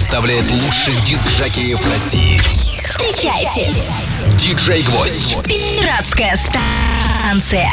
представляет лучших диск-жакеев России. Встречайте. Диджей Гвоздь. Пиратская станция.